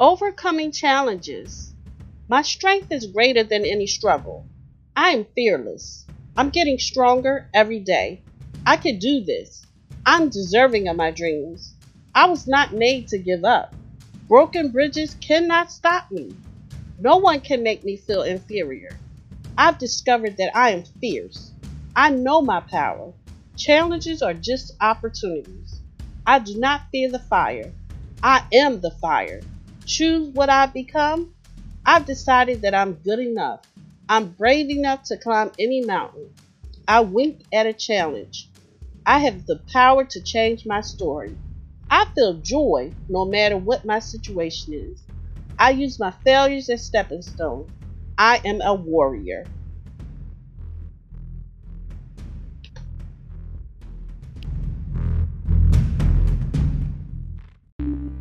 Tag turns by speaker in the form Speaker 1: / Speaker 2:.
Speaker 1: Overcoming challenges. My strength is greater than any struggle. I am fearless. I'm getting stronger every day. I can do this. I'm deserving of my dreams. I was not made to give up. Broken bridges cannot stop me. No one can make me feel inferior. I've discovered that I am fierce. I know my power. Challenges are just opportunities. I do not fear the fire. I am the fire. Choose what I become. I've decided that I'm good enough. I'm brave enough to climb any mountain. I wink at a challenge. I have the power to change my story. I feel joy no matter what my situation is. I use my failures as stepping stones. I am a warrior.